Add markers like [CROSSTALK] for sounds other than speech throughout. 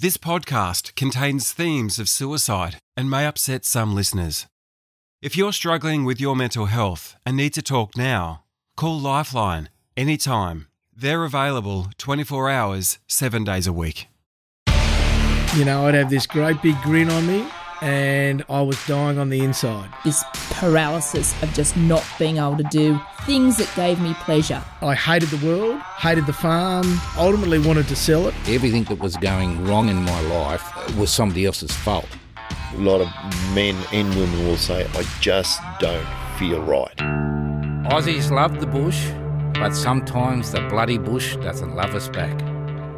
This podcast contains themes of suicide and may upset some listeners. If you're struggling with your mental health and need to talk now, call Lifeline anytime. They're available 24 hours, 7 days a week. You know, I'd have this great big grin on me and I was dying on the inside. This paralysis of just not being able to do things that gave me pleasure. I hated the world, hated the farm, ultimately wanted to sell it. Everything that was going wrong in my life was somebody else's fault. A lot of men and women will say, I just don't feel right. Aussies love the bush, but sometimes the bloody bush doesn't love us back.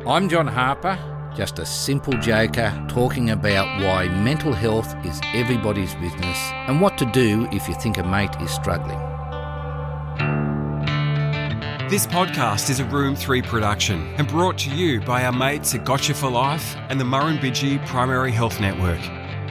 I'm John Harper, just a simple joker talking about why mental health is everybody's business and what to do if you think a mate is struggling. This podcast is a Room 3 production and brought to you by our mates at Gotcha for Life and the Murrumbidgee Primary Health Network.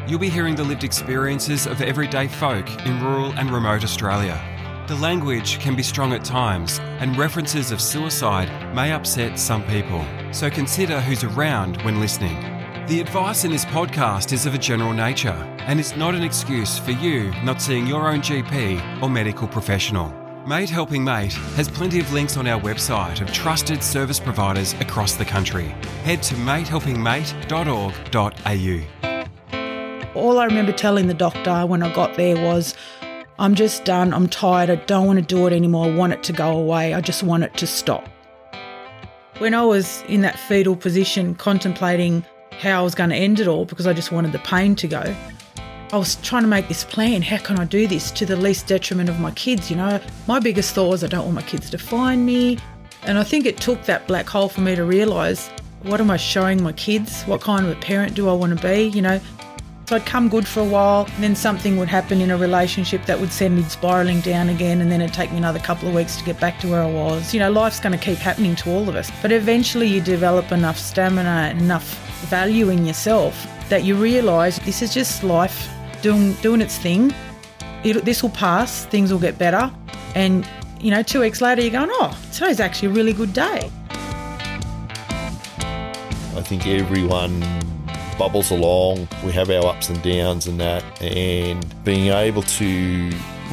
You'll be hearing the lived experiences of everyday folk in rural and remote Australia. The language can be strong at times, and references of suicide may upset some people, so consider who's around when listening. The advice in this podcast is of a general nature, and it's not an excuse for you not seeing your own GP or medical professional. Mate Helping Mate has plenty of links on our website of trusted service providers across the country. Head to matehelpingmate.org.au. All I remember telling the doctor when I got there was, I'm just done, I'm tired, I don't want to do it anymore, I want it to go away, I just want it to stop. When I was in that fetal position contemplating how I was going to end it all because I just wanted the pain to go, I was trying to make this plan. How can I do this to the least detriment of my kids? You know, my biggest thought was I don't want my kids to find me. And I think it took that black hole for me to realise what am I showing my kids? What kind of a parent do I want to be? You know, so I'd come good for a while, and then something would happen in a relationship that would send me spiraling down again, and then it'd take me another couple of weeks to get back to where I was. You know, life's going to keep happening to all of us. But eventually you develop enough stamina, enough value in yourself that you realise this is just life doing doing its thing. It, this will pass, things will get better, and you know, two weeks later you're going, oh, today's actually a really good day. I think everyone bubbles along. We have our ups and downs and that, and being able to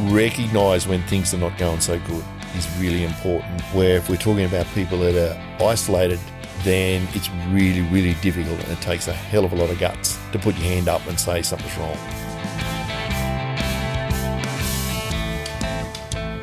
recognise when things are not going so good is really important. Where if we're talking about people that are isolated, then it's really, really difficult and it takes a hell of a lot of guts to put your hand up and say something's wrong.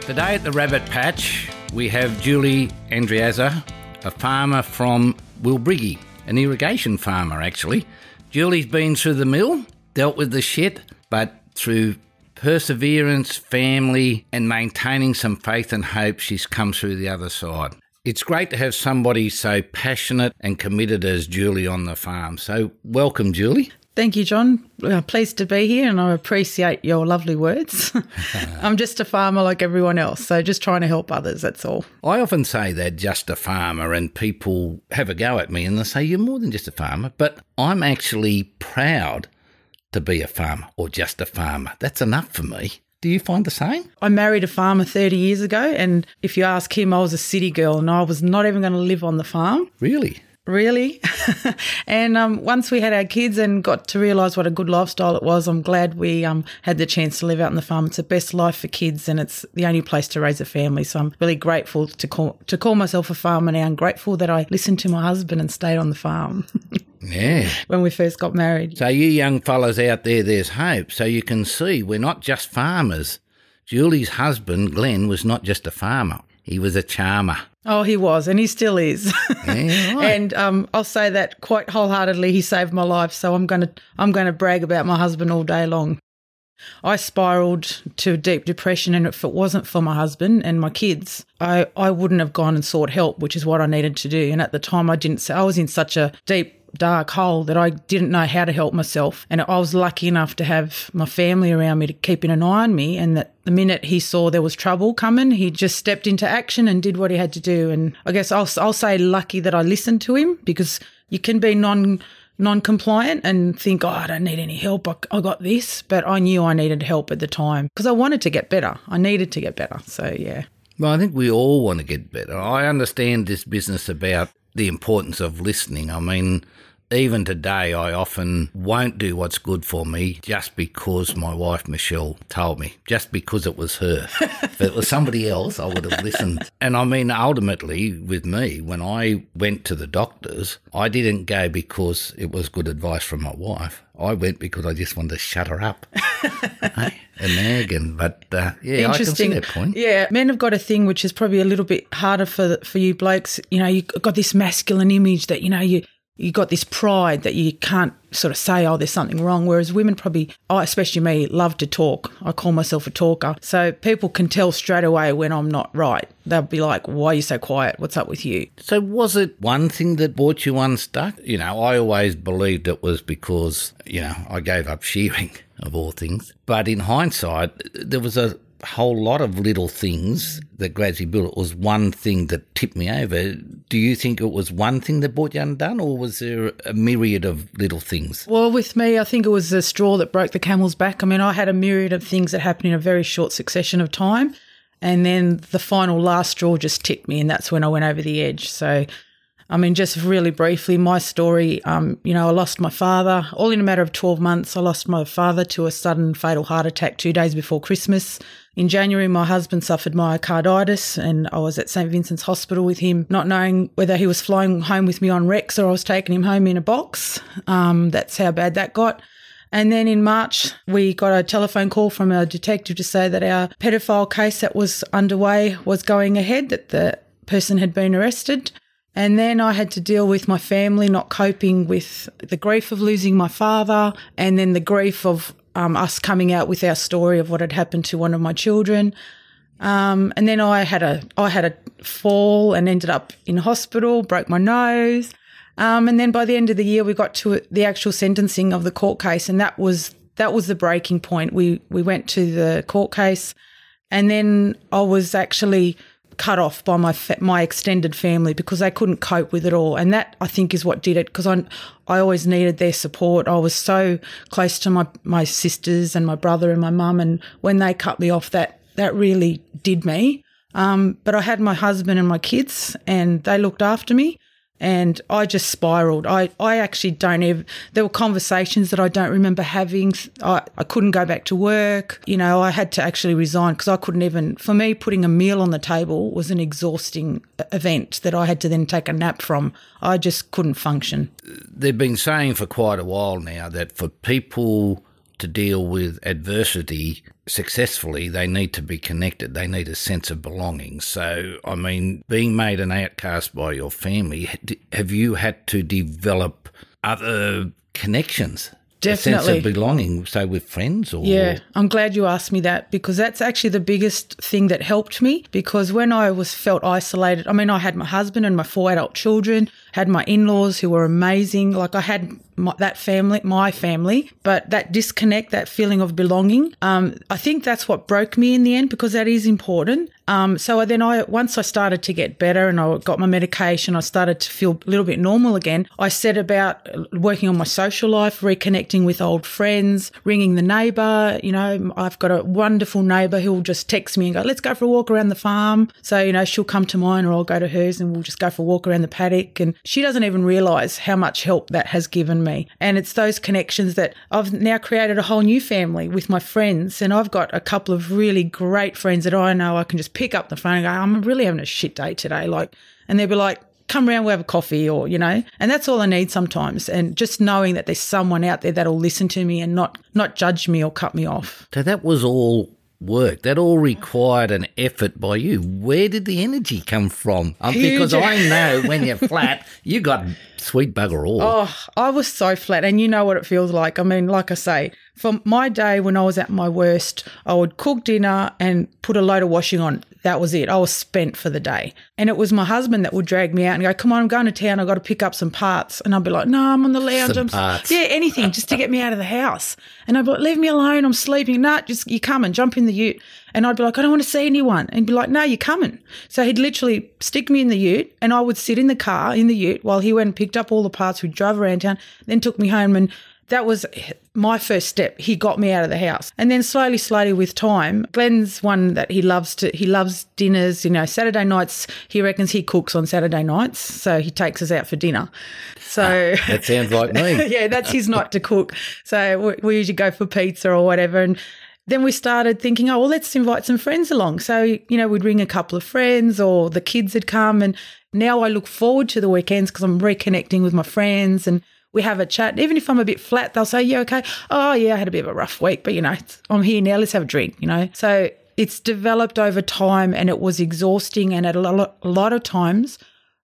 Today at the Rabbit Patch, we have Julie Andriazza, a farmer from Wilbriggie, an irrigation farmer actually. Julie's been through the mill, dealt with the shit, but through perseverance, family, and maintaining some faith and hope, she's come through the other side. It's great to have somebody so passionate and committed as Julie on the farm. So, welcome, Julie. Thank you, John. Uh, pleased to be here and I appreciate your lovely words. [LAUGHS] I'm just a farmer like everyone else, so just trying to help others, that's all. I often say that just a farmer, and people have a go at me and they say, You're more than just a farmer. But I'm actually proud to be a farmer or just a farmer. That's enough for me. Do you find the same? I married a farmer 30 years ago, and if you ask him, I was a city girl and I was not even going to live on the farm. Really? Really. [LAUGHS] and um, once we had our kids and got to realise what a good lifestyle it was, I'm glad we um, had the chance to live out on the farm. It's the best life for kids, and it's the only place to raise a family. So I'm really grateful to call to call myself a farmer now. I'm grateful that I listened to my husband and stayed on the farm. [LAUGHS] yeah. When we first got married. So you young fellas out there, there's hope. So you can see we're not just farmers. Julie's husband, Glenn, was not just a farmer. He was a charmer. Oh, he was, and he still is. Yeah, [LAUGHS] right. and um, I'll say that quite wholeheartedly. He saved my life, so I'm gonna I'm gonna brag about my husband all day long. I spiraled to deep depression, and if it wasn't for my husband and my kids, I, I wouldn't have gone and sought help, which is what I needed to do. And at the time, I didn't. I was in such a deep dark hole that I didn't know how to help myself. And I was lucky enough to have my family around me to keeping an eye on me. And that the minute he saw there was trouble coming, he just stepped into action and did what he had to do. And I guess I'll, I'll say lucky that I listened to him because you can be non non-compliant and think, oh, I don't need any help. I, I got this, but I knew I needed help at the time because I wanted to get better. I needed to get better. So yeah. Well, I think we all want to get better. I understand this business about the importance of listening. I mean, even today, I often won't do what's good for me just because my wife Michelle told me, just because it was her. [LAUGHS] if it was somebody else, I would have listened. And I mean, ultimately, with me, when I went to the doctors, I didn't go because it was good advice from my wife. I went because I just wanted to shut her up. [LAUGHS] hey? And nagging. But uh, yeah, I can see that point. Yeah, men have got a thing which is probably a little bit harder for for you blokes. You know, you've got this masculine image that you know you you got this pride that you can't sort of say, oh, there's something wrong. Whereas women probably, oh, especially me, love to talk. I call myself a talker. So people can tell straight away when I'm not right. They'll be like, why are you so quiet? What's up with you? So was it one thing that brought you unstuck? You know, I always believed it was because, you know, I gave up shearing [LAUGHS] of all things. But in hindsight, there was a whole lot of little things that gradually built. It was one thing that tipped me over. Do you think it was one thing that brought you undone, or was there a myriad of little things? Well, with me, I think it was the straw that broke the camel's back. I mean, I had a myriad of things that happened in a very short succession of time. And then the final last straw just tipped me, and that's when I went over the edge. So, I mean, just really briefly, my story, um, you know, I lost my father all in a matter of 12 months. I lost my father to a sudden fatal heart attack two days before Christmas. In January, my husband suffered myocarditis, and I was at St. Vincent's Hospital with him, not knowing whether he was flying home with me on Rex or I was taking him home in a box. Um, that's how bad that got. And then in March, we got a telephone call from a detective to say that our pedophile case that was underway was going ahead, that the person had been arrested. And then I had to deal with my family not coping with the grief of losing my father and then the grief of um, us coming out with our story of what had happened to one of my children. Um, and then I had a I had a fall and ended up in hospital, broke my nose. Um, and then by the end of the year, we got to the actual sentencing of the court case, and that was that was the breaking point. We we went to the court case, and then I was actually cut off by my fa- my extended family because they couldn't cope with it all, and that I think is what did it. Because I I always needed their support. I was so close to my my sisters and my brother and my mum, and when they cut me off, that that really did me. Um, but I had my husband and my kids, and they looked after me and I just spiraled. I, I actually don't even, there were conversations that I don't remember having. I, I couldn't go back to work. You know, I had to actually resign because I couldn't even, for me, putting a meal on the table was an exhausting event that I had to then take a nap from. I just couldn't function. They've been saying for quite a while now that for people to deal with adversity successfully, they need to be connected. They need a sense of belonging. So, I mean, being made an outcast by your family, have you had to develop other connections? Definitely. A sense of belonging, say with friends or Yeah, I'm glad you asked me that because that's actually the biggest thing that helped me because when I was felt isolated, I mean I had my husband and my four adult children, had my in-laws who were amazing, like I had my, that family, my family, but that disconnect, that feeling of belonging, um, I think that's what broke me in the end because that is important. Um, so then I, once I started to get better and I got my medication, I started to feel a little bit normal again. I set about working on my social life, reconnecting with old friends, ringing the neighbour. You know, I've got a wonderful neighbour who'll just text me and go, let's go for a walk around the farm. So, you know, she'll come to mine or I'll go to hers and we'll just go for a walk around the paddock. And she doesn't even realise how much help that has given me. And it's those connections that I've now created a whole new family with my friends. And I've got a couple of really great friends that I know I can just pick up the phone and go, I'm really having a shit day today. Like, and they'll be like, come around, we'll have a coffee or, you know, and that's all I need sometimes. And just knowing that there's someone out there that'll listen to me and not, not judge me or cut me off. So that was all work. That all required an effort by you. Where did the energy come from? Um, because I know when you're flat, you got sweet bugger all. Oh, I was so flat, and you know what it feels like. I mean, like I say, for my day when I was at my worst, I would cook dinner and put a load of washing on. That was it. I was spent for the day. And it was my husband that would drag me out and go, Come on, I'm going to town. I've got to pick up some parts. And I'd be like, No, I'm on the lounge. Some I'm parts. Yeah, anything just to get me out of the house. And I'd be like, Leave me alone. I'm sleeping. No, just you come and jump in the ute. And I'd be like, I don't want to see anyone. And he'd be like, No, you're coming. So he'd literally stick me in the ute and I would sit in the car in the ute while he went and picked up all the parts. We drove around town, then took me home and that was my first step. He got me out of the house. And then slowly, slowly with time, Glenn's one that he loves to, he loves dinners. You know, Saturday nights, he reckons he cooks on Saturday nights. So he takes us out for dinner. So [LAUGHS] That sounds like me. [LAUGHS] yeah, that's his night to cook. So we, we usually go for pizza or whatever. And then we started thinking, oh, well, let's invite some friends along. So, you know, we'd ring a couple of friends or the kids had come. And now I look forward to the weekends because I'm reconnecting with my friends and we have a chat. Even if I'm a bit flat, they'll say, yeah, okay. Oh, yeah, I had a bit of a rough week, but, you know, I'm here now. Let's have a drink, you know. So it's developed over time and it was exhausting. And at a lot, a lot of times,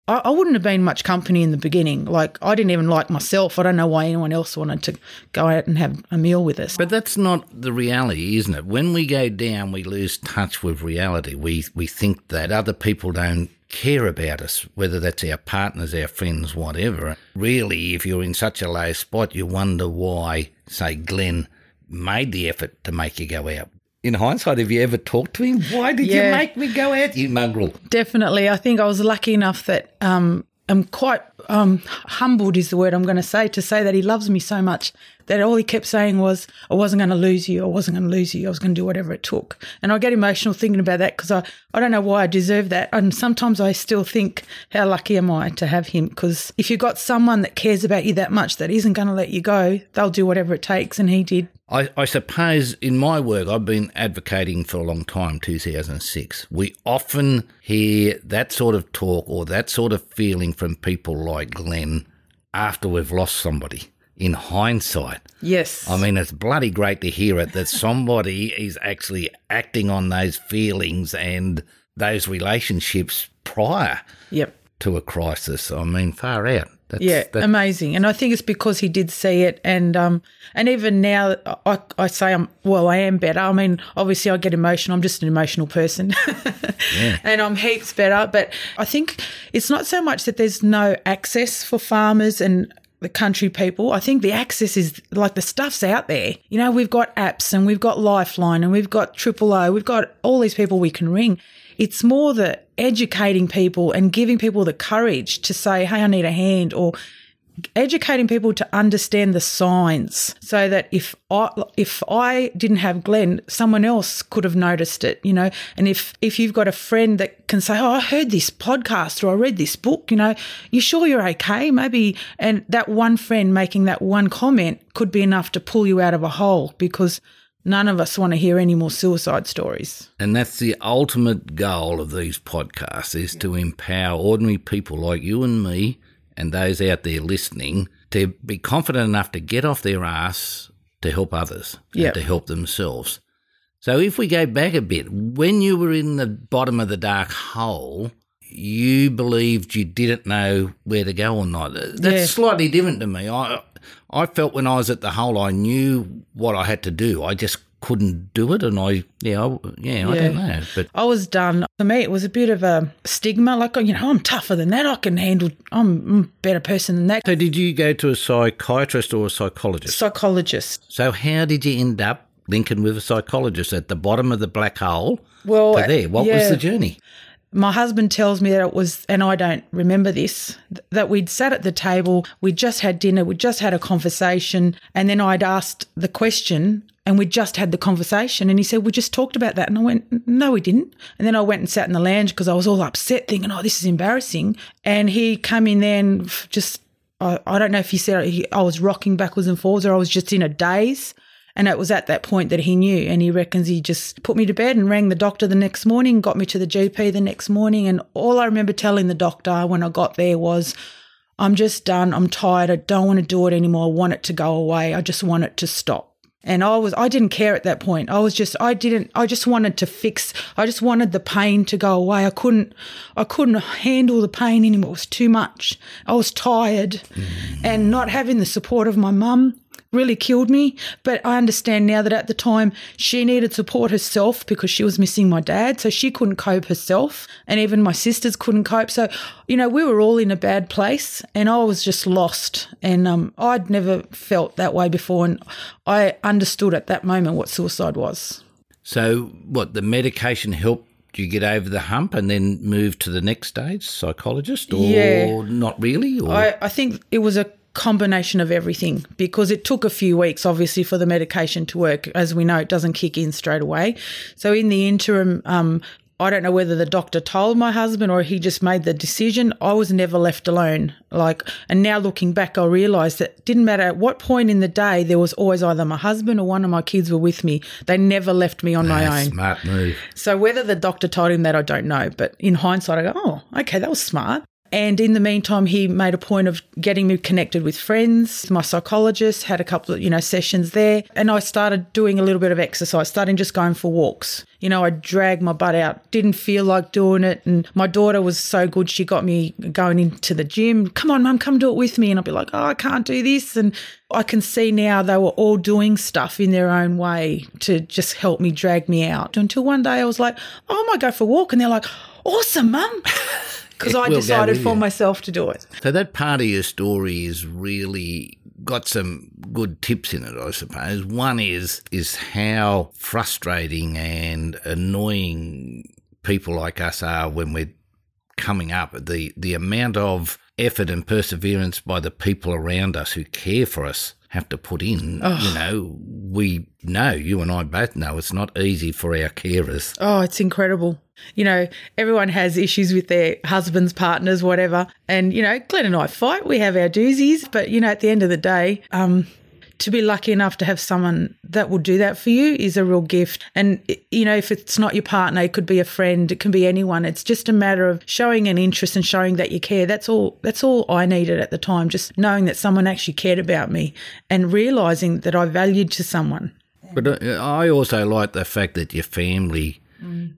I, I wouldn't have been much company in the beginning. Like, I didn't even like myself. I don't know why anyone else wanted to go out and have a meal with us. But that's not the reality, isn't it? When we go down, we lose touch with reality. We we think that other people don't care about us, whether that's our partners, our friends, whatever. Really, if you're in such a low spot, you wonder why, say, Glenn made the effort to make you go out. In hindsight, have you ever talked to him? Why did Yeah. you make me go out, you mongrel? Definitely. I think I was lucky enough that um, I'm quite um, humbled, is the word I'm going to say, to say that he loves me so much that all he kept saying was, I wasn't going to lose you. I wasn't going to lose you. I was going to do whatever it took. And I get emotional thinking about that because I, I don't know why I deserve that. And sometimes I still think, how lucky am I to have him? Because if you've got someone that cares about you that much that isn't going to let you go, they'll do whatever it takes. And he did. I, I suppose in my work, I've been advocating for a long time, 2006. We often hear that sort of talk or that sort of feeling from people like Glenn after we've lost somebody. In hindsight, Yes. I mean, it's bloody great to hear it that somebody [LAUGHS] is actually acting on those feelings and those relationships prior yep. to a crisis. I mean, far out. That's, Yeah, that- amazing. And I think it's because he did see it, and um, and even now, I, I say I'm well, I am better. I mean, obviously, I get emotional. I'm just an emotional person, [LAUGHS] and I'm heaps better. But I think it's not so much that there's no access for farmers and the country people. I think the access is like the stuff's out there. You know, we've got apps and we've got Lifeline and we've got Triple O. We've got all these people we can ring. It's more the educating people and giving people the courage to say, hey, I need a hand, or educating people to understand the signs so that if I if I didn't have Glenn, someone else could have noticed it, you know. And if if you've got a friend that can say, "Oh, I heard this podcast or I read this book," you know, you sure you're okay? Maybe, and that one friend making that one comment could be enough to pull you out of a hole because none of us want to hear any more suicide stories. And that's the ultimate goal of these podcasts is to empower ordinary people like you and me and those out there listening to be confident enough to get off their ass to help others Yep. and to help themselves. So if we go back a bit, when you were in the bottom of the dark hole, you believed you didn't know where to go or not. That's Yeah. slightly different to me. I I felt when I was at the hole, I knew what I had to do. I just couldn't do it, and I yeah I, yeah, I don't know, but I was done. For me, it was a bit of a stigma. Like, oh, you know, I'm tougher than that. I can handle. I'm I'm a better person than that. So, did you go to a psychiatrist or a psychologist? Psychologist. So, how did you end up linking with a psychologist at the bottom of the black hole? Well, there, what was the journey? My husband tells me that it was, and I don't remember this, that we'd sat at the table, we'd just had dinner, we'd just had a conversation, and then I'd asked the question, and we'd just had the conversation. And he said, We just talked about that. And I went, No, we didn't. And then I went and sat in the lounge because I was all upset, thinking, Oh, this is embarrassing. And he came in there and just, I, I don't know if he said he, I was rocking backwards and forwards or I was just in a daze. And it was at that point that he knew. And he reckons he just put me to bed and rang the doctor the next morning, got me to the GP the next morning. And all I remember telling the doctor when I got there was, I'm just done. I'm tired. I don't want to do it anymore. I want it to go away. I just want it to stop. And I was, I didn't care at that point. I was just, I didn't, I just wanted to fix, I just wanted the pain to go away. I couldn't, I couldn't handle the pain anymore. It was too much. I was tired mm. and not having the support of my mum really killed me. But I understand now that at the time she needed support herself because she was missing my dad. So she couldn't cope herself. And even my sisters couldn't cope. So, you know, we were all in a bad place and I was just lost. And um, I'd never felt that way before. And I understood at that moment what suicide was. So, what the medication helped you get over the hump and then move to the next stage, psychologist, or Yeah. not really? Or I, I think it was a combination of everything because it took a few weeks, obviously, for the medication to work. As we know, it doesn't kick in straight away. So in the interim, um, I don't know whether the doctor told my husband or he just made the decision. I was never left alone. Like, and now looking back, I realised that didn't matter at what point in the day, there was always either my husband or one of my kids were with me. They never left me on my Ah, own. Smart move. So whether the doctor told him that, I don't know. But in hindsight, I go, oh, okay, that was smart. And in the meantime, he made a point of getting me connected with friends. My psychologist had a couple of, you know, sessions there. And I started doing a little bit of exercise, starting just going for walks. You know, I dragged my butt out, didn't feel like doing it. And my daughter was so good. She got me going into the gym. Come on, mum, come do it with me. And I'd be like, oh, I can't do this. And I can see now they were all doing stuff in their own way to just help me drag me out. Until one day I was like, oh, I might go for a walk. And they're like, awesome, mum. [LAUGHS] Because I decided for you. myself to do it. So that part of your story is really got some good tips in it, I suppose. One is is how frustrating and annoying people like us are when we're coming up. The the amount of effort and perseverance by the people around us who care for us have to put in. You know, we know, you and I both know it's not easy for our carers. Oh, it's incredible. You know, everyone has issues with their husbands, partners, whatever. And, you know, Glenn and I fight. We have our doozies. But, you know, at the end of the day, um, to be lucky enough to have someone that will do that for you is a real gift. And, you know, if it's not your partner, it could be a friend, it can be anyone. It's just a matter of showing an interest and showing that you care. That's all, that's all I needed at the time. Just knowing that someone actually cared about me and realizing that I valued to someone. But uh, I also like the fact that your family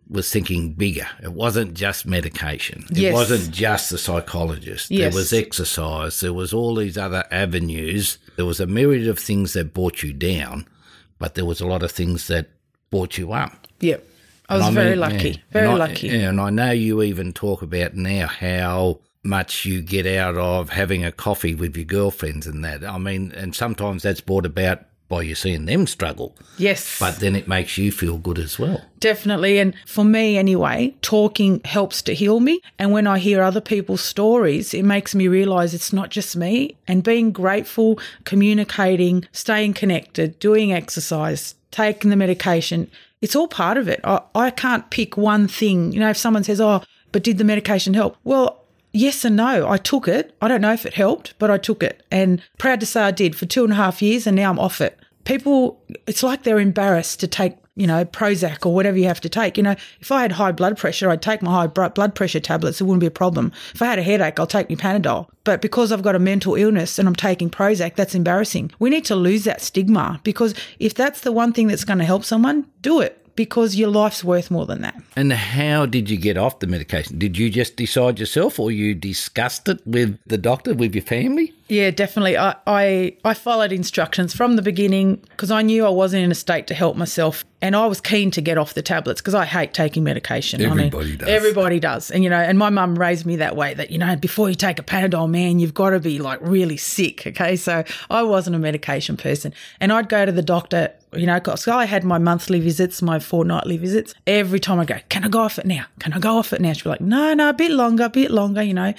was thinking bigger. It wasn't just medication. It wasn't just the psychologist. Yes. There was exercise. There was all these other avenues. There was a myriad of things that brought you down, but there was a lot of things that brought you up. Yep. I was very mean, lucky. yeah. Very I- lucky. yeah, and I know you even talk about now how much you get out of having a coffee with your girlfriends and that. I mean, and sometimes that's brought about by you seeing them struggle, Yes. but then it makes you feel good as well. Definitely. And for me, anyway, talking helps to heal me. And when I hear other people's stories, it makes me realize it's not just me. And being grateful, communicating, staying connected, doing exercise, taking the medication, it's all part of it. I, I can't pick one thing. You know, if someone says, oh, but did the medication help? Well, yes and no. I took it. I don't know if it helped, but I took it. And proud to say I did for two and a half years, and now I'm off it. People, it's like they're embarrassed to take, you know, Prozac or whatever you have to take. You know, if I had high blood pressure, I'd take my high blood pressure tablets. It wouldn't be a problem. If I had a headache, I'll take my Panadol. But because I've got a mental illness and I'm taking Prozac, that's embarrassing. We need to lose that stigma because if that's the one thing that's going to help someone, do it because your life's worth more than that. And how did you get off the medication? Did you just decide yourself or you discussed it with the doctor, with your family? Yeah, definitely. I, I, I followed instructions from the beginning because I knew I wasn't in a state to help myself. And I was keen to get off the tablets because I hate taking medication. I mean, Everybody does. Everybody does. And, you know, and my mum raised me that way that, you know, before you take a Panadol, man, you've got to be like really sick. Okay. So I wasn't a medication person. And I'd go to the doctor, you know, because I had my monthly visits, my fortnightly visits. Every time I go, can I go off it now? Can I go off it now? She'd be like, no, no, a bit longer, a bit longer, you know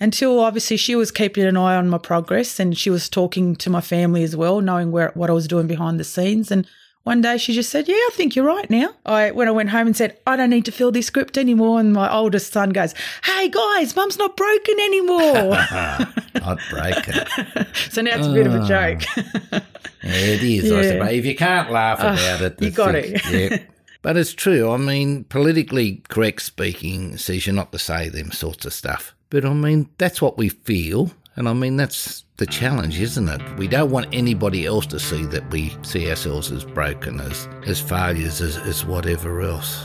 until obviously she was keeping an eye on my progress and she was talking to my family as well, knowing where what I was doing behind the scenes. And one day she just said, "Yeah, I think you're right now." I when I went home and said, "I don't need to fill this script anymore," and my oldest son goes, "Hey guys, Mum's not broken anymore." [LAUGHS] [LAUGHS] Not broken. so now it's a bit of a ah. joke. Yeah, it is, I Yeah. suppose. If you can't laugh ah, about it, you got it. it. Yeah. [LAUGHS] But it's true. I mean, politically correct speaking says you're not to say them sorts of stuff. But I mean, that's what we feel. And I mean, that's the challenge, isn't it? We don't want anybody else to see that we see ourselves as broken, as, as failures, as, as whatever else.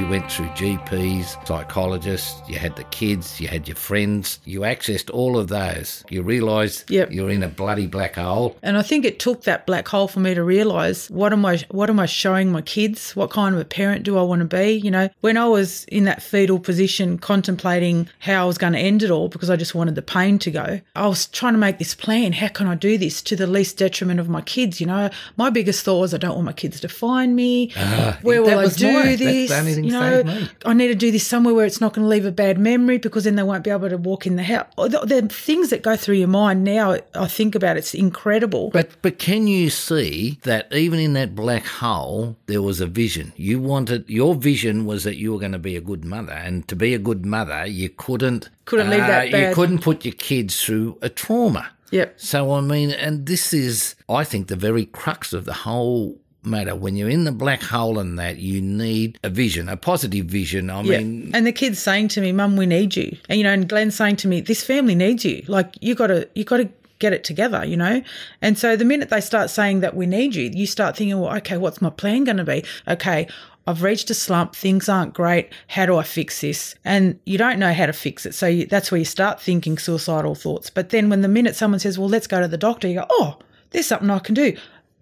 You, went through GPs, psychologists, you had the kids, you had your friends, you accessed all of those. You realised Yep. you're in a bloody black hole. And I think it took that black hole for me to realize what am I what am I showing my kids? What kind of a parent do I want to be? You know, when I was in that fetal position contemplating how I was going to end it all because I just wanted the pain to go. I was trying to make this plan. How can I do this to the least detriment of my kids? You know, my biggest thought was I don't want my kids to find me. Ah, Where will I do. That's this? the only thing you know. I need to do this somewhere where it's not going to leave a bad memory because then they won't be able to walk in the house. The, the things that go through your mind now, I think about it's incredible. But but can you see that even in that black hole there was a vision? You wanted your vision was that you were going to be a good mother, and to be a good mother, you couldn't uh, Couldn't leave that You couldn't put your kids through a trauma. Yep. So I mean, and this is, I think, the very crux of the whole matter. When you're in the black hole and that, you need a vision, a positive vision. I Yeah. mean, and the kids saying to me, Mum, we need you. And you know, and Glenn saying to me, This family needs you. Like you gotta you gotta get it together, you know? And so the minute they start saying that we need you, you start thinking, Well, okay, what's my plan gonna be? Okay, I've reached a slump, things aren't great. How do I fix this? And you don't know how to fix it. So you, that's where you start thinking suicidal thoughts. But then when the minute someone says, Well, let's go to the doctor, you go, Oh, there's something I can do.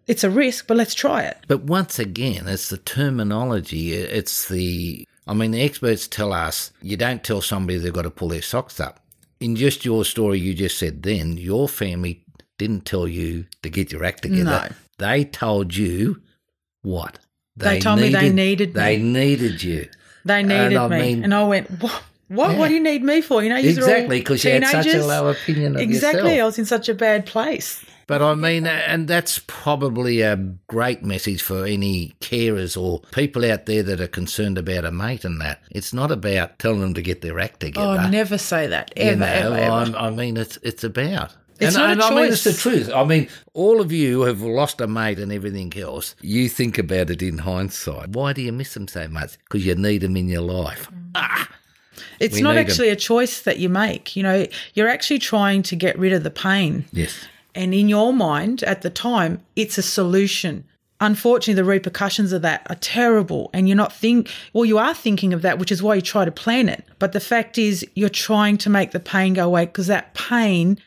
It's a risk, but let's try it. But once again, it's the terminology. It's the. I mean, the experts tell us you don't tell somebody they've got to pull their socks up. In just your story you just said then, your family didn't tell you to get your act together. No. They told you what? They told me they needed me. They needed you. They needed I me, mean- and I went, "What? What? What do you need me for?" You know, Exactly, because you had such a low opinion of Exactly, yourself. I was in such a bad place. But I mean, and that's probably a great message for any carers or people out there that are concerned about a mate and that. It's not about telling them to get their act oh, together. Oh, never say that You ever, know, ever, ever. I mean, it's it's about. It's and, not a and I mean, it's the truth. I mean, all of you have lost a mate and everything else. You think about it in hindsight. Why do you miss them so much? Because you need them in your life. Mm. Ah! It's not need 'em. actually a choice that you make. You know, you're actually trying to get rid of the pain, Yes. And in your mind at the time, it's a solution. Unfortunately, the repercussions of that are terrible, and you're not think. Well, you are thinking of that, which is why you try to plan it. But the fact is, you're trying to make the pain go away because that pain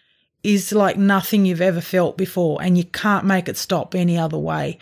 is like nothing you've ever felt before, and you can't make it stop any other way.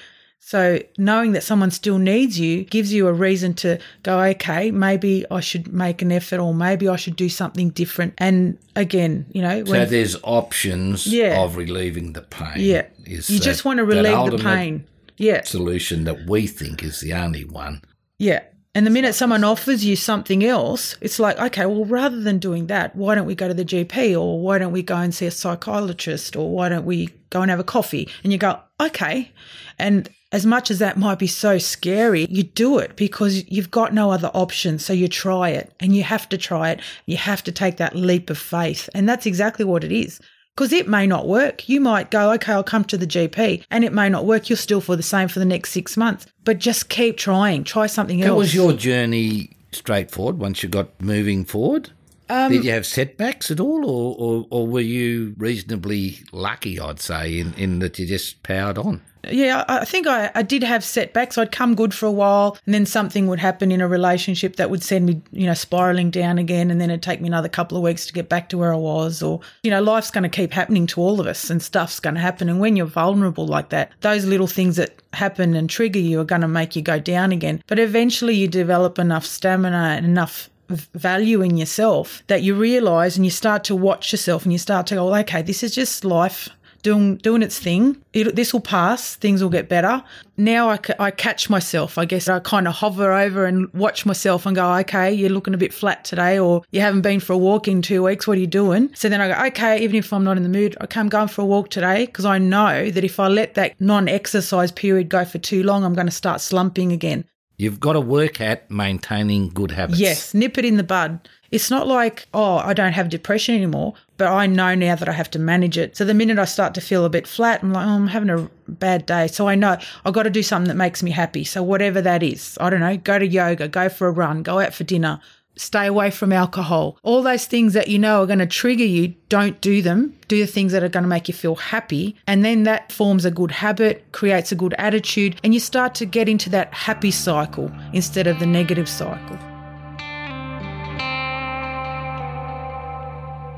So knowing that someone still needs you gives you a reason to go, okay, maybe I should make an effort or maybe I should do something different. And again, you know, So there's options Yeah. of relieving the pain. yeah, you that- just want to relieve the pain. Yeah, Solution that we think is the only one. yeah. And the minute someone offers you something else, it's like, okay, well, rather than doing that, why don't we go to the GP or why don't we go and see a psychologist or why don't we go and have a coffee? And you go, okay. And as much as that might be so scary, you do it because you've got no other option. So you try it and you have to try it. You have to take that leap of faith. And that's exactly what it is. Because it may not work. You might go, okay, I'll come to the GP, and it may not work. You'll still feel the same for the next six months. But just keep trying. Try something How else. was your journey straightforward once you got moving forward? Um, Did you have setbacks at all, or, or, or were you reasonably lucky, I'd say, in, in that you just powered on? Yeah, I I think I, I did have setbacks. I'd come good for a while, and then something would happen in a relationship that would send me, you know, spiraling down again, and then it'd take me another couple of weeks to get back to where I was. Or, you know, life's going to keep happening to all of us, and stuff's going to happen. And when you're vulnerable like that, those little things that happen and trigger you are going to make you go down again. But eventually, you develop enough stamina and enough value in yourself that you realize and you start to watch yourself and you start to go, okay, this is just life doing doing its thing. It, this will pass. Things will get better. Now I, I catch myself. I guess I kind of hover over and watch myself and go, okay, you're looking a bit flat today, or you haven't been for a walk in two weeks. What are you doing? So then I go, okay, even if I'm not in the mood, okay, I'm going for a walk today because I know that if I let that non-exercise period go for too long, I'm going to start slumping again. You've got to work at maintaining good habits. Yes, nip it in the bud. It's not like, oh, I don't have depression anymore, but I know now that I have to manage it. So the minute I start to feel a bit flat, I'm like, oh, I'm having a bad day. So I know I've got to do something that makes me happy. So whatever that is, I don't know, go to yoga, go for a run, go out for dinner, stay away from alcohol. All those things that you know are going to trigger you, don't do them. Do the things that are going to make you feel happy. And then that forms a good habit, creates a good attitude, and you start to get into that happy cycle instead of the negative cycle.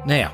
Now,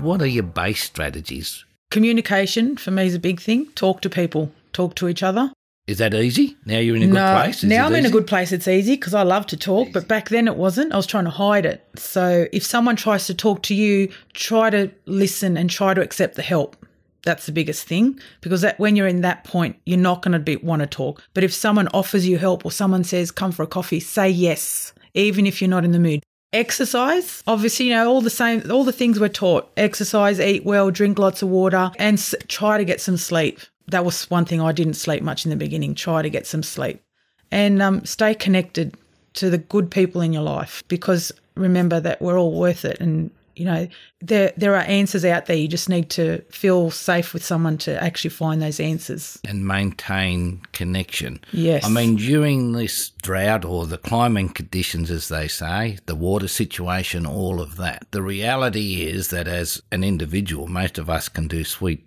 what are your base strategies? Communication for me is a big thing. Talk to people, talk to each other. Is that easy? Now you're in a good place? Is now I'm in a good place. It's easy because I love to talk, but back then it wasn't. I was trying to hide it. So if someone tries to talk to you, try to listen and try to accept the help. That's the biggest thing because that when you're in that point, you're not going to be want to talk. But if someone offers you help or someone says, "Come for a coffee," say yes, even if you're not in the mood. Exercise, obviously, you know all the same, all the things we're taught: exercise, eat well, drink lots of water, and s- try to get some sleep. That was one thing I didn't sleep much in the beginning. Try to get some sleep, and um, stay connected to the good people in your life because remember that we're all worth it and you know there there are answers out there you just need to feel safe with someone to actually find those answers and maintain connection. Yes. I mean, during this drought or the climate conditions, as they say, the water situation, all of that, the reality is that as an individual, most of us can do sweet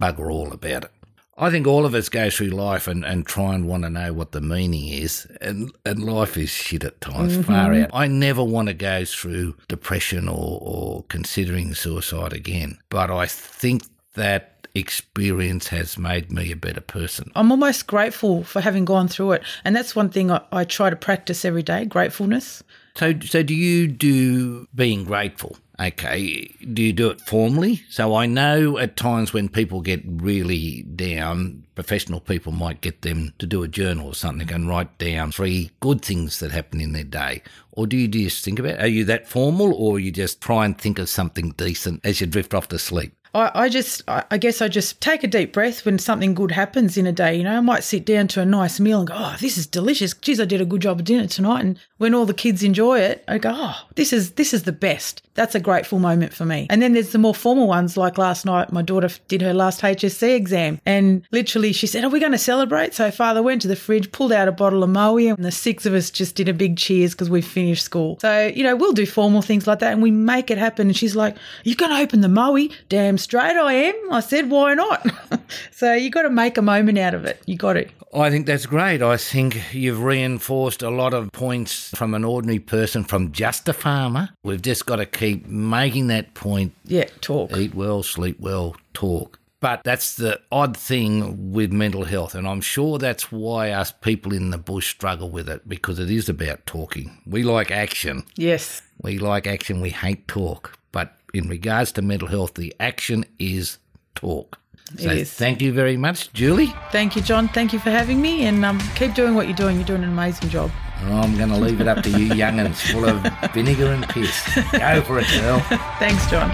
bugger all about it. I think all of us go through life and, and try and want to know what the meaning is, and, and life is shit at times, mm-hmm. far out. I never want to go through depression or, or considering suicide again, but I think that experience has made me a better person. i'm almost grateful for having gone through it and that's one thing i, I try to practice every day gratefulness So, so do you do being grateful? Okay, do you do it formally? So I know at times when people get really down, professional people might get them to do a journal or something and write down three good things that happen in their day. Or do you just think about? Are you that formal, or you just try and think of something decent as you drift off to sleep? I, just, I guess I just take a deep breath when something good happens in a day. You know, I might sit down to a nice meal and go, oh, this is delicious. Geez, I did a good job of dinner tonight. And when all the kids enjoy it, I go, oh, this is, this is the best. That's a grateful moment for me. And then there's the more formal ones, like last night, my daughter did her last HSC exam. And literally she said, are we going to celebrate? So father went to the fridge, pulled out a bottle of Moe, and the six of us just did a big cheers because we finished school. So, you know, we'll do formal things like that and we make it happen. And she's like, you're going to open the Moe? Damn straight I am. I said, why not? [LAUGHS] so you got to make a moment out of it. You got to. I think that's great. I think you've reinforced a lot of points from an ordinary person, from just a farmer. We've just got to keep making that point Yeah, talk. eat well, sleep well, talk. But that's the odd thing with mental health. And I'm sure that's why us people in the bush struggle with it because it is about talking. We like action. Yes. We like action. We hate talk. But in regards to mental health, the action is talk. So is. thank you very much, Julie. Thank you, John. Thank you for having me. And um, keep doing what you're doing. You're doing an amazing job. I'm going to leave it up to you young'uns full of vinegar and piss. Go for it, girl. Thanks, John.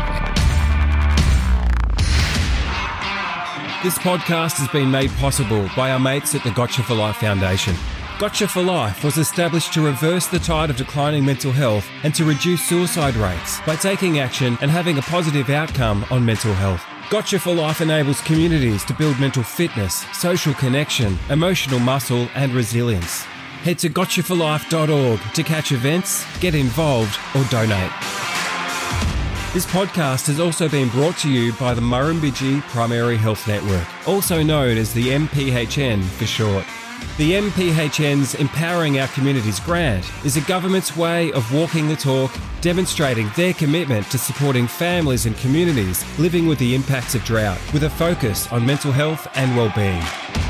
This podcast has been made possible by our mates at the Gotcha for Life Foundation. Gotcha for Life was established to reverse the tide of declining mental health and to reduce suicide rates by taking action and having a positive outcome on mental health. Gotcha for Life enables communities to build mental fitness, social connection, emotional muscle, and resilience. Head to gotchaforlife.org to catch events, get involved, or donate. This podcast has also been brought to you by the Murrumbidgee Primary Health Network, also known as the MPHN for short. The MPHN's Empowering Our Communities grant is a government's way of walking the talk, demonstrating their commitment to supporting families and communities living with the impacts of drought, with a focus on mental health and well-being.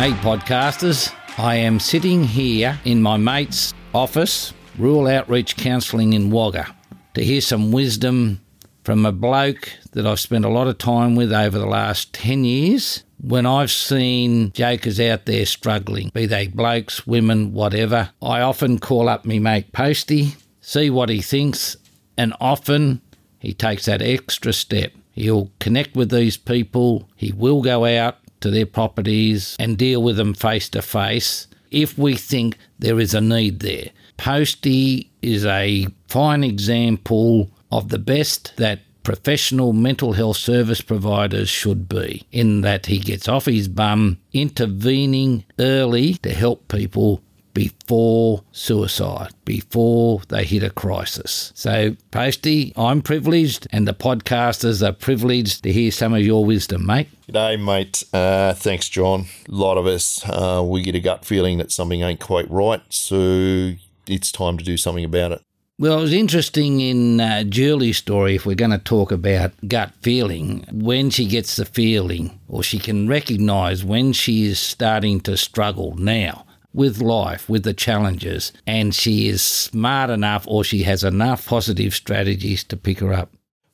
Hey, podcasters. I am sitting here in my mate's office, Rural Outreach Counselling in Wagga, to hear some wisdom from a bloke that I've spent a lot of time with over the last 10 years. When I've seen jokers out there struggling, be they blokes, women, whatever, I often call up me mate Posty, see what he thinks, and often he takes that extra step. He'll connect with these people, he will go out to their properties and deal with them face to face if we think there is a need there. Posty is a fine example of the best that professional mental health service providers should be, in that he gets off his bum intervening early to help people before suicide, before they hit a crisis. So, Posty, I'm privileged, and the podcasters are privileged to hear some of your wisdom, mate. G'day, mate. Uh, thanks, John. A lot of us, uh, we get a gut feeling that something ain't quite right, so it's time to do something about it. Well, it was interesting in uh, Julie's story, if we're going to talk about gut feeling, when she gets the feeling, or she can recognise when she is starting to struggle now with life, with the challenges, and she is smart enough or she has enough positive strategies to pick her up.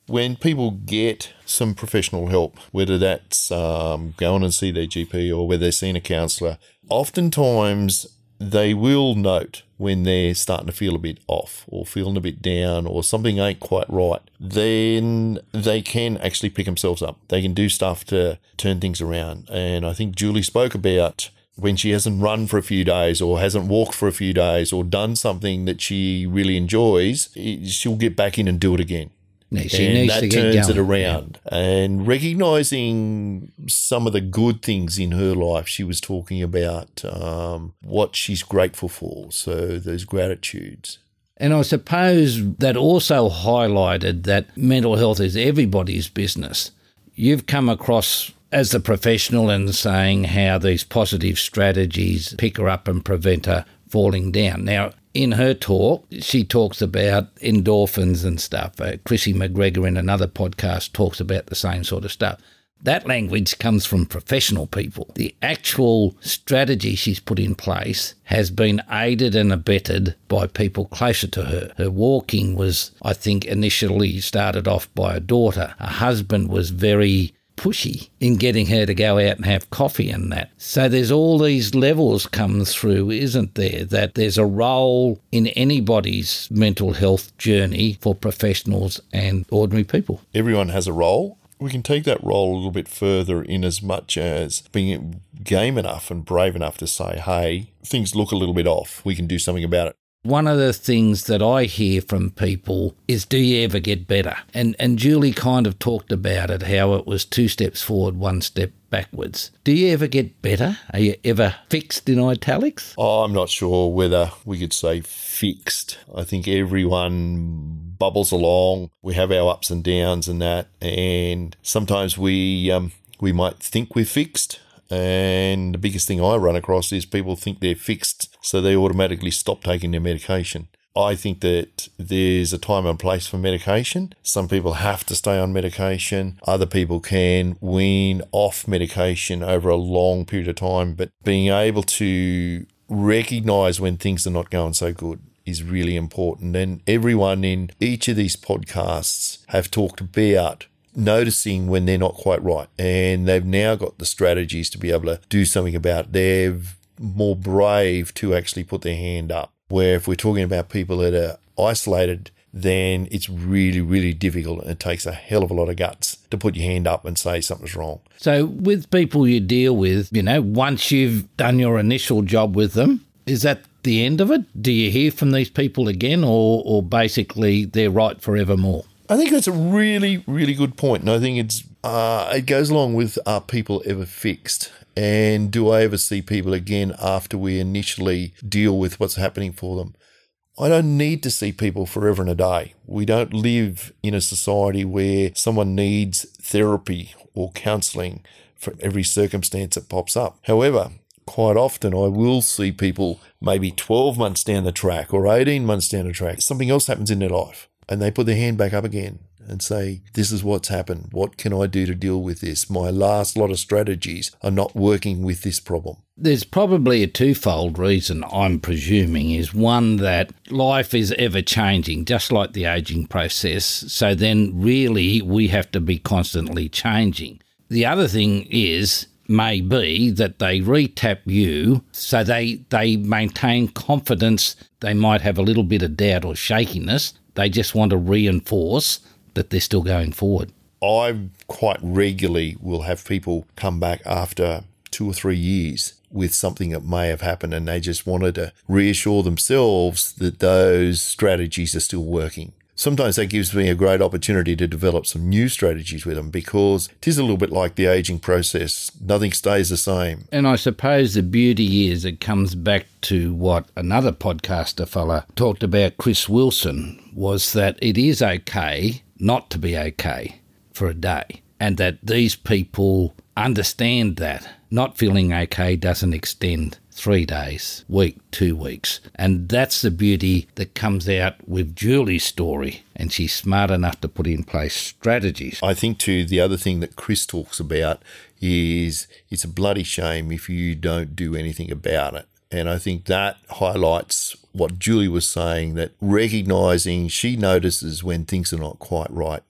when people get some professional help, whether that's um, going and see their GP or whether they're seeing a counsellor, oftentimes they will note when they're starting to feel a bit off or feeling a bit down or something ain't quite right, then they can actually pick themselves up. They can do stuff to turn things around. And I think Julie spoke about when she hasn't run for a few days or hasn't walked for a few days or done something that she really enjoys, she'll get back in and do it again. She and needs that to get turns it around. And recognizing some of the good things in her life, she was talking about um, what she's grateful for. So those gratitudes. And I suppose that also highlighted that mental health is everybody's business. You've come across as the professional and saying how these positive strategies pick her up and prevent her falling down. Now, in her talk, she talks about endorphins and stuff. Uh, Chrissy McGregor in another podcast talks about the same sort of stuff. That language comes from professional people. The actual strategy she's put in place has been aided and abetted by people closer to her. Her walking was, I think, initially started off by a daughter. Her husband was very pushy in getting her to go out and have coffee and that. So there's all these levels come through, isn't there? That there's a role in anybody's mental health journey for professionals and ordinary people. Everyone has a role. We can take that role a little bit further in as much as being game enough and brave enough to say, hey, things look a little bit off. We can do something about it. One of the things that I hear from people is, do you ever get better? And, and Julie kind of talked about it, how it was two steps forward, one step backwards. Do you ever get better? Are you ever fixed in italics? Oh, I'm not sure whether we could say fixed. I think everyone bubbles along. We have our ups and downs and that, and sometimes we um, we might think we're fixed. And the biggest thing I run across is people think they're fixed, so they automatically stop taking their medication. I think that there's a time and place for medication. Some people have to stay on medication. Other people can wean off medication over a long period of time. But being able to recognize when things are not going so good is really important. And everyone in each of these podcasts have talked about noticing when they're not quite right. And they've now got the strategies to be able to do something about it. They're more brave to actually put their hand up. Where if we're talking about people that are isolated, then it's really, really difficult. and It takes a hell of a lot of guts to put your hand up and say something's wrong. So, with people you deal with, you know, once you've done your initial job with them, is that the end of it? Do you hear from these people again, or, or basically they're right forevermore? I think that's a really, really good point, and I think it's uh, it goes along with are people ever fixed, and do I ever see people again after we initially deal with what's happening for them? I don't need to see people forever and a day. We don't live in a society where someone needs therapy or counselling for every circumstance that pops up. However, quite often I will see people maybe 12 months down the track or 18 months down the track, something else happens in their life and they put their hand back up again and say, This is what's happened. What can I do to deal with this? My last lot of strategies are not working with this problem. There's probably a twofold reason, I'm presuming, is one that life is ever changing, just like the aging process. So then, really, we have to be constantly changing. The other thing is, may be that they retap you so they they maintain confidence. They might have a little bit of doubt or shakiness. They just want to reinforce that they're still going forward. I quite regularly will have people come back after two or three years with something that may have happened and they just wanted to reassure themselves that those strategies are still working. Sometimes that gives me a great opportunity to develop some new strategies with them because it is a little bit like the aging process. Nothing stays the same. And I suppose the beauty is it comes back to what another podcaster fella talked about, Chris Wilson, was that it is okay not to be okay for a day. And that these people understand that not feeling okay doesn't extend three days, week, two weeks. And that's the beauty that comes out with Julie's story. And she's smart enough to put in place strategies. I think, too, the other thing that Chris talks about is it's a bloody shame if you don't do anything about it. And I think that highlights what Julie was saying that recognizing she notices when things are not quite right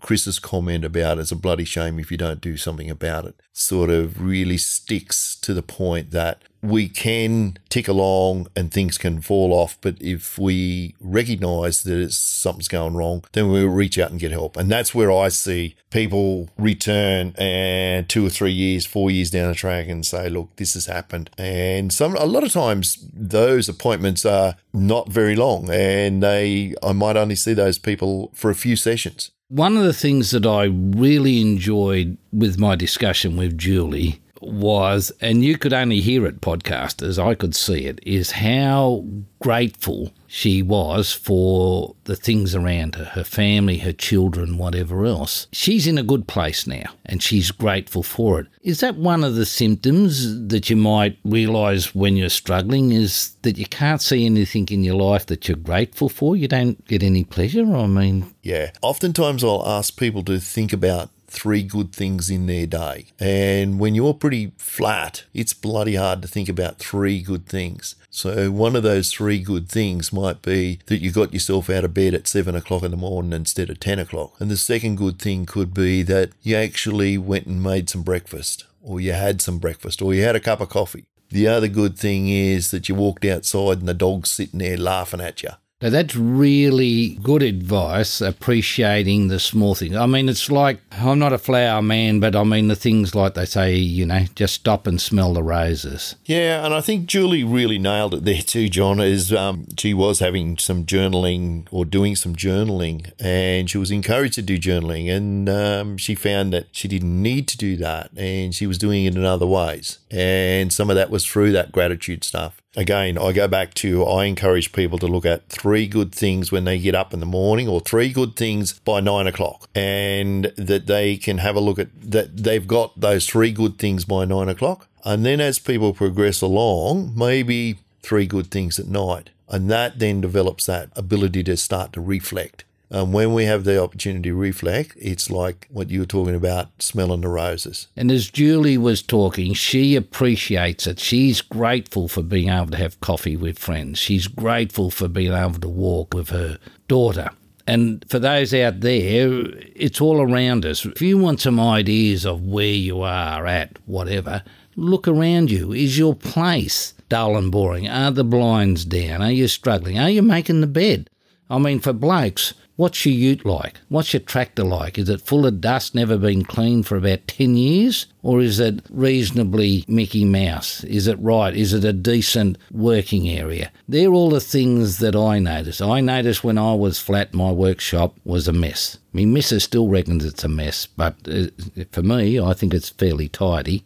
Chris's comment about it's a bloody shame if you don't do something about it sort of really sticks to the point that we can tick along and things can fall off, but if we recognize that something's going wrong, then we'll reach out and get help. And that's where I see people return and two or three years, four years down the track and say, look, this has happened. And some a lot of times those appointments are not very long and they I might only see those people for a few sessions. One of the things that I really enjoyed with my discussion with Julie was, and you could only hear it, podcasters, I could see it, is how grateful she was for the things around her, her family, her children, whatever else. She's in a good place now and she's grateful for it. Is that one of the symptoms that you might realise when you're struggling is that you can't see anything in your life that you're grateful for? You don't get any pleasure? I mean, yeah. Oftentimes I'll ask people to think about three good things in their day. And when you're pretty flat, it's bloody hard to think about three good things. So, one of those three good things might be that you got yourself out of bed at seven o'clock in the morning instead of 10 o'clock. And the second good thing could be that you actually went and made some breakfast, or you had some breakfast, or you had a cup of coffee. The other good thing is that you walked outside and the dog's sitting there laughing at you. Now, that's really good advice, appreciating the small things. I mean, it's like I'm not a flower man, but I mean, the things like they say, you know, just stop and smell the roses. Yeah, and I think Julie really nailed it there too, John, is um, she was having some journaling or doing some journaling, and she was encouraged to do journaling, and um, she found that she didn't need to do that, and she was doing it in other ways. And some of that was through that gratitude stuff again, I go back to I encourage people to look at three good things when they get up in the morning or three good things by nine o'clock and that they can have a look at that they've got those three good things by nine o'clock. And then as people progress along, maybe three good things at night. And that then develops that ability to start to reflect um, when we have the opportunity to reflect, it's like what you were talking about, smelling the roses. And as Julie was talking, she appreciates it. She's grateful for being able to have coffee with friends. She's grateful for being able to walk with her daughter. And for those out there, it's all around us. If you want some ideas of where you are at, whatever, look around you. Is your place dull and boring? Are the blinds down? Are you struggling? Are you making the bed? I mean, for blokes, What's your ute like? What's your tractor like? Is it full of dust, never been cleaned for about 10 years? Or is it reasonably Mickey Mouse? Is it right? Is it a decent working area? They're all the things that I notice. I noticed when I was flat, my workshop was a mess. I mean, missus still reckons it's a mess, but uh, for me, I think it's fairly tidy.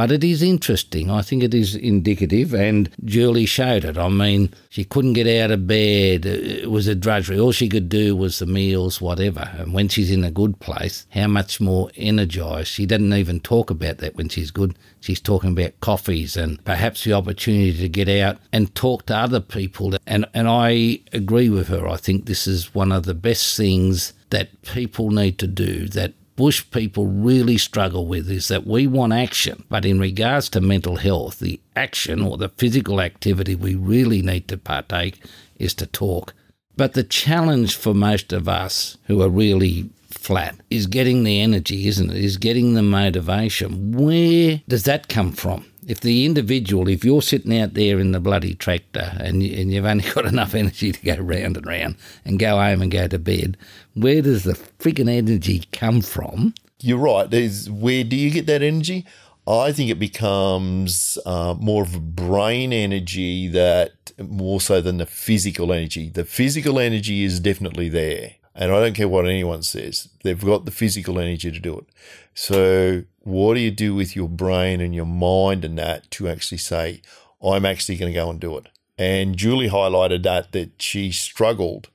But it is interesting. I think it is indicative, and Julie showed it. I mean, she couldn't get out of bed. It was a drudgery. All she could do was the meals, whatever. And when she's in a good place, how much more energised. She doesn't even talk about that when she's good. She's talking about coffees and perhaps the opportunity to get out and talk to other people. And, and I agree with her. I think this is one of the best things that people need to do that bush people really struggle with is that we want action, but in regards to mental health, the action or the physical activity we really need to partake is to talk. But the challenge for most of us who are really flat is getting the energy, isn't it? Is getting the motivation. Where does that come from? If the individual, if you're sitting out there in the bloody tractor and, and you've only [LAUGHS] got enough energy to go round and round and go home and go to bed, where does the freaking energy come from? You're right. Where do you get that energy? I think it becomes uh, more of a brain energy that more so than the physical energy. The physical energy is definitely there. And I don't care what anyone says, they've got the physical energy to do it. So, what do you do with your brain and your mind and that to actually say, I'm actually going to go and do it? And Julie highlighted that, that she struggled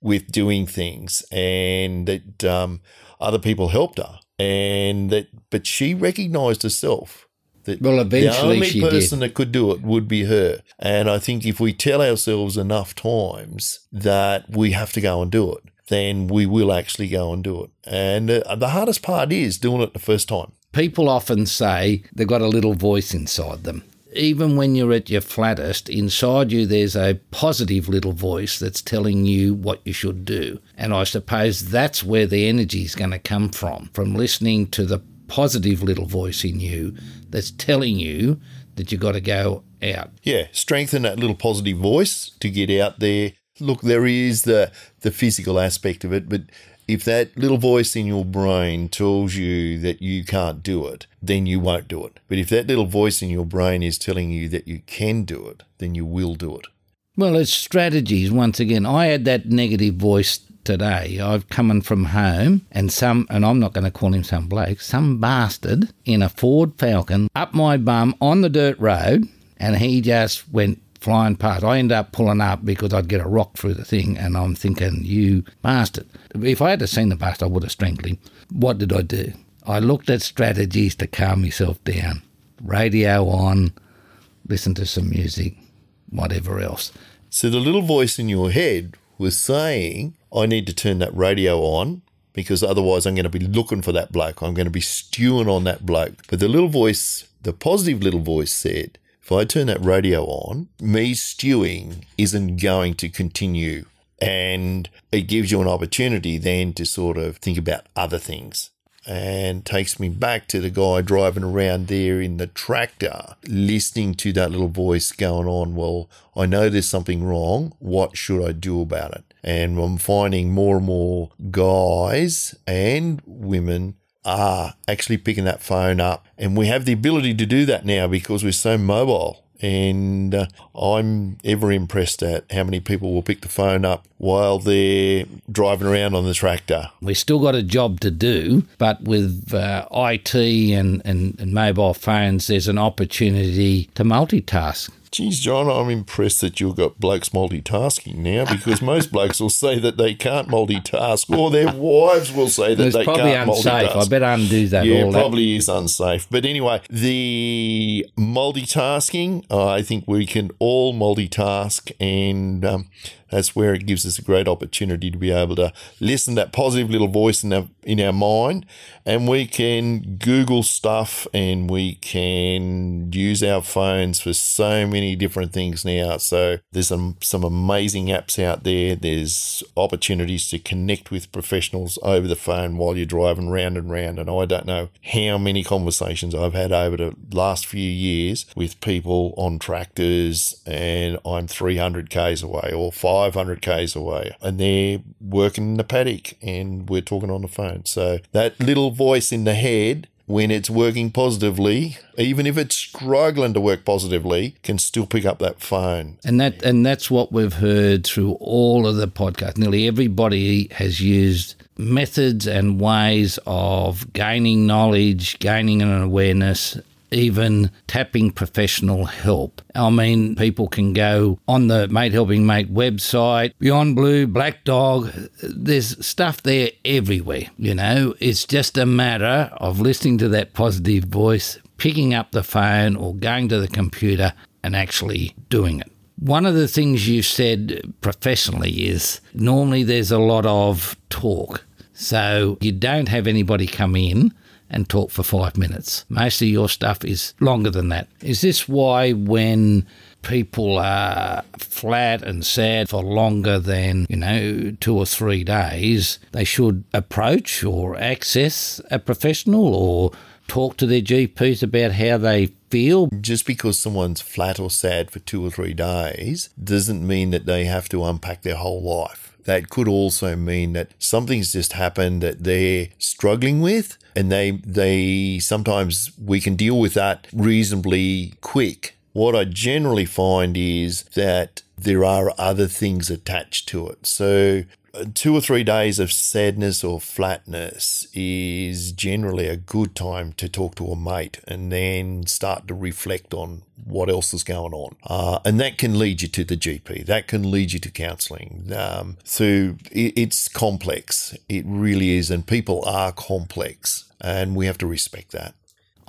with doing things and that um, other people helped her. And that, but she recognized herself that well, eventually the only person did. that could do it would be her. And I think if we tell ourselves enough times that we have to go and do it, then we will actually go and do it. And uh, the hardest part is doing it the first time. People often say they've got a little voice inside them. even when you're at your flattest, inside you there's a positive little voice that's telling you what you should do. And I suppose that's where the energy is going to come from, from listening to the positive little voice in you that's telling you that you've got to go out. Yeah, strengthen that little positive voice to get out there. Look, there is the the physical aspect of it, but if that little voice in your brain tells you that you can't do it, then you won't do it. But if that little voice in your brain is telling you that you can do it, then you will do it. Well, it's strategies. Once again, I had that negative voice today. I've come in from home and some, and I'm not going to call him some bloke, some bastard in a Ford Falcon up my bum on the dirt road, and he just went flying past. I ended up pulling up because I'd get a rock through the thing, and I'm thinking, you bastard. If I had seen the bastard, I would have strangled him. What did I do? I looked at strategies to calm myself down. Radio on, listen to some music, whatever else. So the little voice in your head was saying, I need to turn that radio on because otherwise I'm going to be looking for that bloke. I'm going to be stewing on that bloke. But the little voice, the positive little voice said, if I turn that radio on, me stewing isn't going to continue. And it gives you an opportunity then to sort of think about other things. And takes me back to the guy driving around there in the tractor, listening to that little voice going on. Well, I know there's something wrong. What should I do about it? And I'm finding more and more guys and women are actually picking that phone up. And we have the ability to do that now because we're so mobile. And uh, I'm ever impressed at how many people will pick the phone up while they're driving around on the tractor. We've still got a job to do, but with uh, IT and, and, and mobile phones, there's an opportunity to multitask. Geez, John, I'm impressed that you've got blokes multitasking now because most [LAUGHS] blokes will say that they can't multitask, or their wives will say that It's they probably can't unsafe. multitask. I better undo that. yeah, probably is unsafe. But anyway, the multitasking, I think we can all multitask, and um, that's where it gives us a great opportunity to be able to listen to that positive little voice in our, in our mind, and we can Google stuff and we can use our phones for so many different things now. So there's some, some amazing apps out there. There's opportunities to connect with professionals over the phone while you're driving round and round. And I don't know how many conversations I've had over the last few years with people on tractors and I'm 300 Ks away or 500 Ks away and they're working in the paddock and we're talking on the phone. So that little voice in the head when it's working positively, even if it's struggling to work positively, can still pick up that phone. And that and that's what we've heard through all of the podcasts. Nearly everybody has used methods and ways of gaining knowledge, gaining an awareness, even tapping professional help. I mean, people can go on the Mate Helping Mate website, Beyond Blue, Black Dog. There's stuff there everywhere, you know. It's just a matter of listening to that positive voice, picking up the phone or going to the computer and actually doing it. One of the things you said professionally is normally there's a lot of talk. So you don't have anybody come in and talk for five minutes. Most of your stuff is longer than that. Is this why when people are flat and sad for longer than, you know, two or three days, they should approach or access a professional or talk to their GPs about how they feel? Just because someone's flat or sad for two or three days doesn't mean that they have to unpack their whole life. That could also mean that something's just happened that they're struggling with and they they sometimes we can deal with that reasonably quick. What I generally find is that there are other things attached to it. So two or three days of sadness or flatness is generally a good time to talk to a mate and then start to reflect on what else is going on. Uh, and that can lead you to the GP, that can lead you to counselling. Um, so it, it's complex, it really is. And people are complex, and we have to respect that.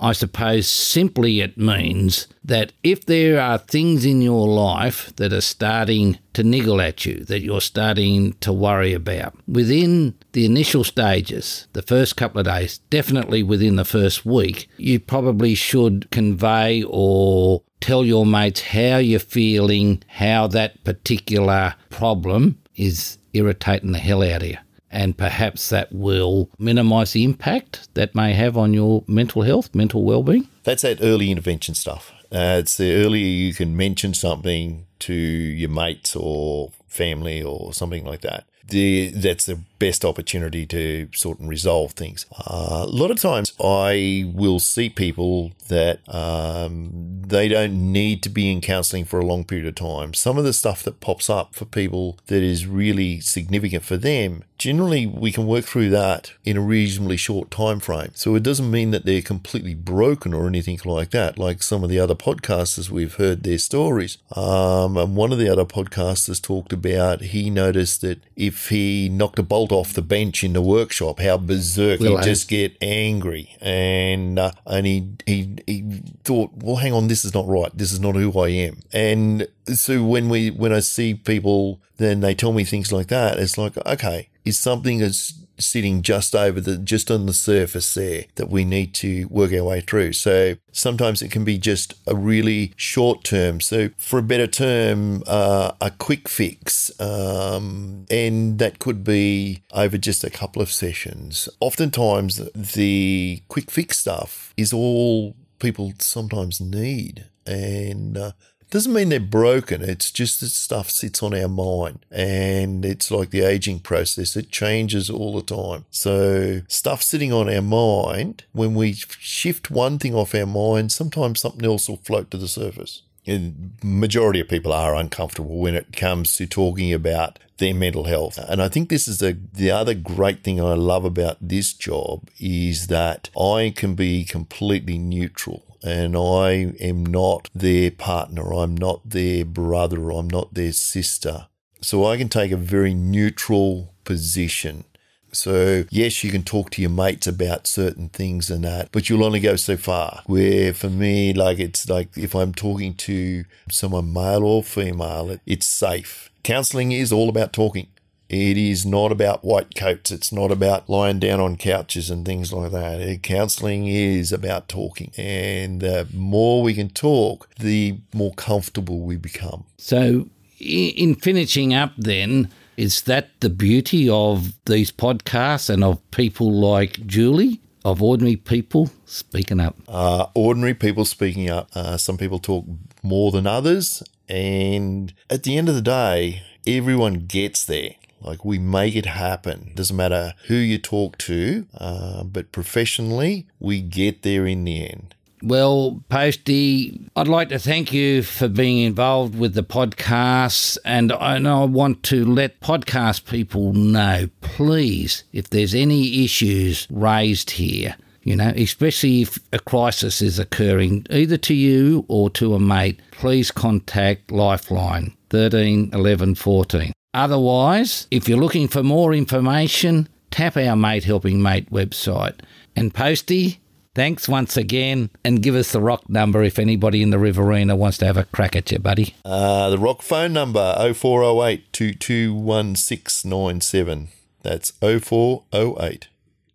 I suppose simply it means that if there are things in your life that are starting to niggle at you, that you're starting to worry about, within the initial stages, the first couple of days, definitely within the first week, you probably should convey or tell your mates how you're feeling, how that particular problem is irritating the hell out of you and perhaps that will minimise the impact that may have on your mental health, mental well-being. That's that early intervention stuff. Uh, it's the earlier you can mention something to your mates or family or something like that. The, that's the best opportunity to sort and resolve things. Uh, a lot of times I will see people that um, they don't need to be in counselling for a long period of time. Some of the stuff that pops up for people that is really significant for them, generally we can work through that in a reasonably short time frame. So it doesn't mean that they're completely broken or anything like that, like some of the other podcasters we've heard their stories. Um, and one of the other podcasters talked about he noticed that if he knocked a bolt off the bench in the workshop, how berserk Will I? just get angry, and uh, and he he he thought, well, hang on, this is not right. This is not who I am. And so when we when I see people, then they tell me things like that. It's like, okay, is something that's sitting just over the just on the surface there that we need to work our way through. So sometimes it can be just a really short term. So for a better term, uh, a quick fix, um, and that could be over just a couple of sessions. Oftentimes, the quick fix stuff is all people sometimes need, and. Uh, doesn't mean they're broken. It's just that stuff sits on our mind and it's like the aging process. It changes all the time. So stuff sitting on our mind, when we shift one thing off our mind, sometimes something else will float to the surface. And majority of people are uncomfortable when it comes to talking about their mental health. And I think this is the the other great thing I love about this job is that I can be completely neutral and I am not their partner, I'm not their brother, I'm not their sister. So I can take a very neutral position. So, yes, you can talk to your mates about certain things and that, but you'll only go so far. Where for me, like, it's like if I'm talking to someone male or female, it's safe. Counseling is all about talking. It is not about white coats. It's not about lying down on couches and things like that. Counseling is about talking. And the more we can talk, the more comfortable we become. So, in finishing up, then, is that the beauty of these podcasts and of people like Julie, of ordinary people speaking up? uh, ordinary people speaking up. Uh, some people talk more than others. And at the end of the day, everyone gets there. Like we make it happen. Doesn't matter who you talk to, uh, but professionally, we get there in the end. Well, Posty, I'd like to thank you for being involved with the podcast. And I know I want to let podcast people know, please, if there's any issues raised here, you know, especially if a crisis is occurring either to you or to a mate, please contact Lifeline 13 11 14. Otherwise, if you're looking for more information, tap our Mate Helping Mate website. And Posty, thanks once again, and give us the ROC number if anybody in the Riverina wants to have a crack at you, buddy. Uh, the ROC phone number 0408 221697. That's 0408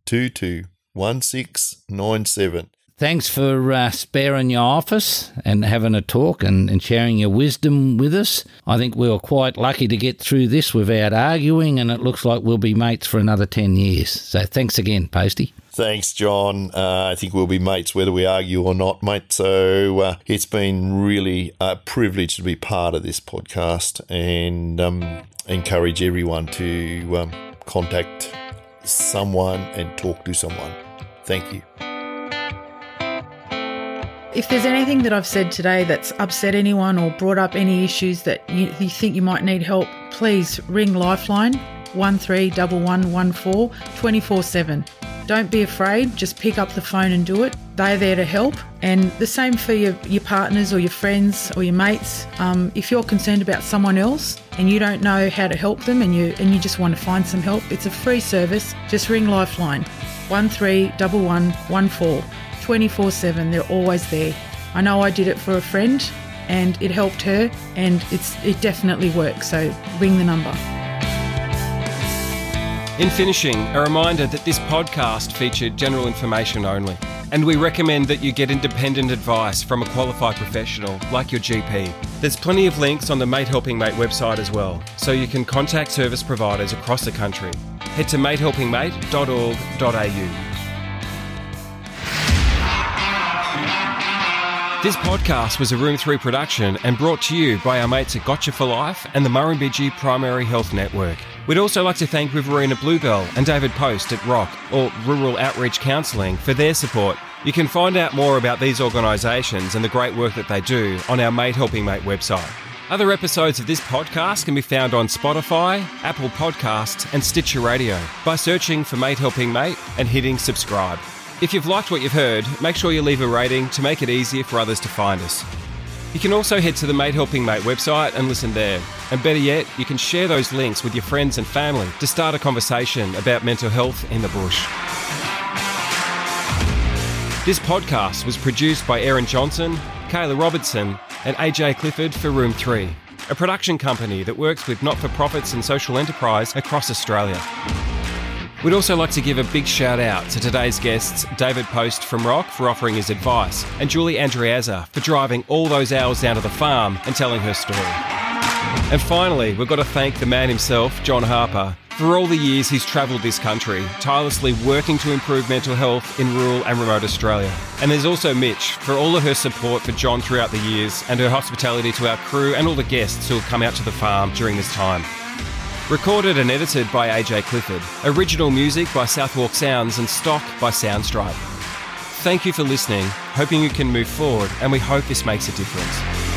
221697. Thanks for uh, sparing your office and having a talk and, and sharing your wisdom with us. I think we were quite lucky to get through this without arguing, and it looks like we'll be mates for another 10 years. So thanks again, Posty. Thanks, John. Uh, I think we'll be mates whether we argue or not, mate. So uh, it's been really a privilege to be part of this podcast and um, encourage everyone to um, contact someone and talk to someone. Thank you. If there's anything that I've said today that's upset anyone or brought up any issues that you, you think you might need help, please ring Lifeline 131114 24 7. Don't be afraid, just pick up the phone and do it. They're there to help. And the same for your, your partners or your friends or your mates. Um, if you're concerned about someone else and you don't know how to help them and you, and you just want to find some help, it's a free service. Just ring Lifeline 131114 24 7. They're always there. I know I did it for a friend and it helped her and it's it definitely works. So ring the number. In finishing, a reminder that this podcast featured general information only, and we recommend that you get independent advice from a qualified professional like your GP. There's plenty of links on the Mate Helping Mate website as well, so you can contact service providers across the country. Head to matehelpingmate.org.au. This podcast was a Room 3 production and brought to you by our mates at Gotcha for Life and the Murrumbidgee Primary Health Network. We'd also like to thank Riverina Bluebell and David Post at ROC, or Rural Outreach Counselling, for their support. You can find out more about these organisations and the great work that they do on our Mate Helping Mate website. Other episodes of this podcast can be found on Spotify, Apple Podcasts, and Stitcher Radio by searching for Mate Helping Mate and hitting subscribe. If you've liked what you've heard, make sure you leave a rating to make it easier for others to find us. You can also head to the Mate Helping Mate website and listen there. And better yet, you can share those links with your friends and family to start a conversation about mental health in the bush. This podcast was produced by Aaron Johnson, Kayla Robertson, and AJ Clifford for Room 3, a production company that works with not for profits and social enterprise across Australia. We'd also like to give a big shout out to today's guests, David Post from ROC for offering his advice, and Julie Andreazza for driving all those hours down to the farm and telling her story. And finally, we've got to thank the man himself, John Harper, for all the years he's travelled this country, tirelessly working to improve mental health in rural and remote Australia. And there's also Mitch for all of her support for John throughout the years and her hospitality to our crew and all the guests who have come out to the farm during this time. Recorded and edited by AJ Clifford. Original music by Southwark Sounds and stock by Soundstripe. Thank you for listening, hoping you can move forward, and we hope this makes a difference.